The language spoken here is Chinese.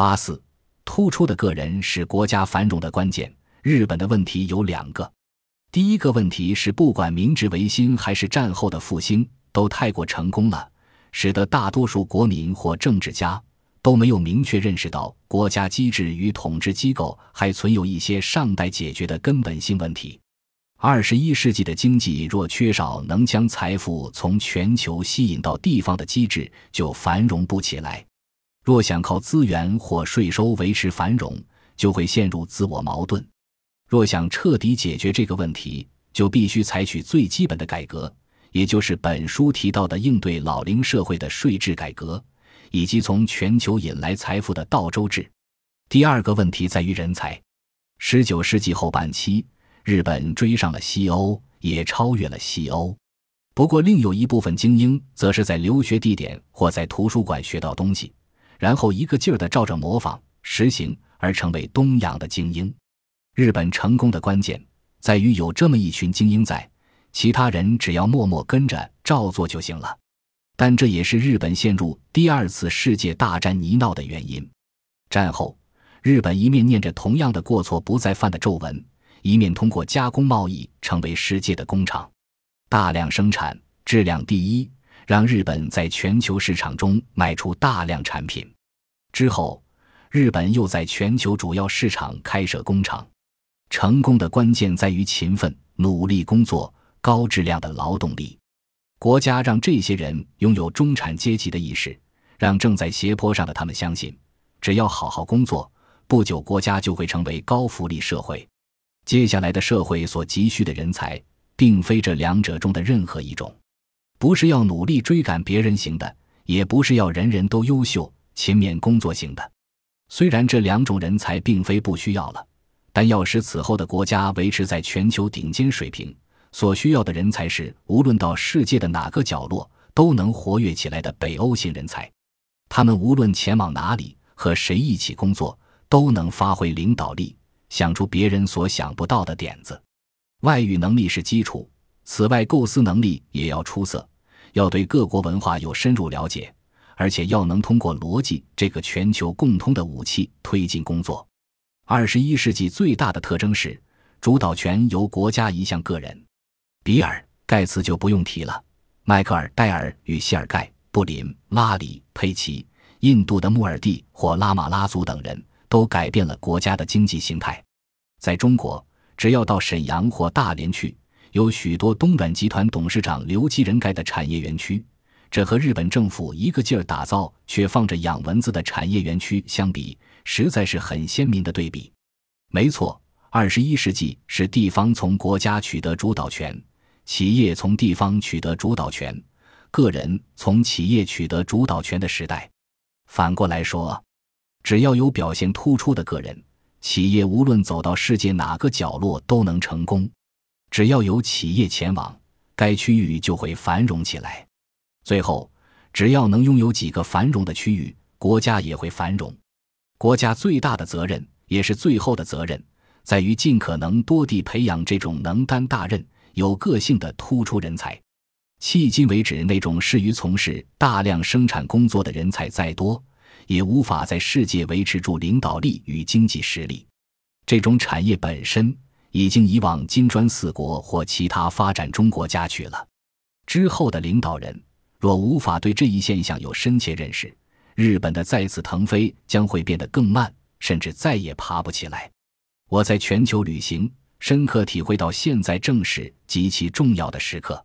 八四，突出的个人是国家繁荣的关键。日本的问题有两个，第一个问题是，不管明治维新还是战后的复兴，都太过成功了，使得大多数国民或政治家都没有明确认识到国家机制与统治机构还存有一些尚待解决的根本性问题。二十一世纪的经济若缺少能将财富从全球吸引到地方的机制，就繁荣不起来。若想靠资源或税收维持繁荣，就会陷入自我矛盾。若想彻底解决这个问题，就必须采取最基本的改革，也就是本书提到的应对老龄社会的税制改革，以及从全球引来财富的倒周制。第二个问题在于人才。十九世纪后半期，日本追上了西欧，也超越了西欧。不过，另有一部分精英则是在留学地点或在图书馆学到东西。然后一个劲儿地照着模仿实行，而成为东洋的精英。日本成功的关键在于有这么一群精英在，其他人只要默默跟着照做就行了。但这也是日本陷入第二次世界大战泥淖的原因。战后，日本一面念着同样的过错不再犯的咒文，一面通过加工贸易成为世界的工厂，大量生产，质量第一。让日本在全球市场中卖出大量产品，之后，日本又在全球主要市场开设工厂。成功的关键在于勤奋、努力工作、高质量的劳动力。国家让这些人拥有中产阶级的意识，让正在斜坡上的他们相信，只要好好工作，不久国家就会成为高福利社会。接下来的社会所急需的人才，并非这两者中的任何一种。不是要努力追赶别人型的，也不是要人人都优秀、勤勉工作型的。虽然这两种人才并非不需要了，但要使此后的国家维持在全球顶尖水平，所需要的人才是无论到世界的哪个角落都能活跃起来的北欧型人才。他们无论前往哪里，和谁一起工作，都能发挥领导力，想出别人所想不到的点子。外语能力是基础。此外，构思能力也要出色，要对各国文化有深入了解，而且要能通过逻辑这个全球共通的武器推进工作。二十一世纪最大的特征是主导权由国家移向个人。比尔·盖茨就不用提了，迈克尔·戴尔与谢尔盖·布林、拉里·佩奇、印度的穆尔蒂或拉马拉族等人都改变了国家的经济形态。在中国，只要到沈阳或大连去。有许多东软集团董事长留其人盖的产业园区，这和日本政府一个劲儿打造却放着养蚊子的产业园区相比，实在是很鲜明的对比。没错，二十一世纪是地方从国家取得主导权，企业从地方取得主导权，个人从企业取得主导权的时代。反过来说，只要有表现突出的个人，企业无论走到世界哪个角落都能成功。只要有企业前往，该区域就会繁荣起来。最后，只要能拥有几个繁荣的区域，国家也会繁荣。国家最大的责任，也是最后的责任，在于尽可能多地培养这种能担大任、有个性的突出人才。迄今为止，那种适于从事大量生产工作的人才再多，也无法在世界维持住领导力与经济实力。这种产业本身。已经移往金砖四国或其他发展中国家去了。之后的领导人若无法对这一现象有深切认识，日本的再次腾飞将会变得更慢，甚至再也爬不起来。我在全球旅行，深刻体会到现在正是极其重要的时刻。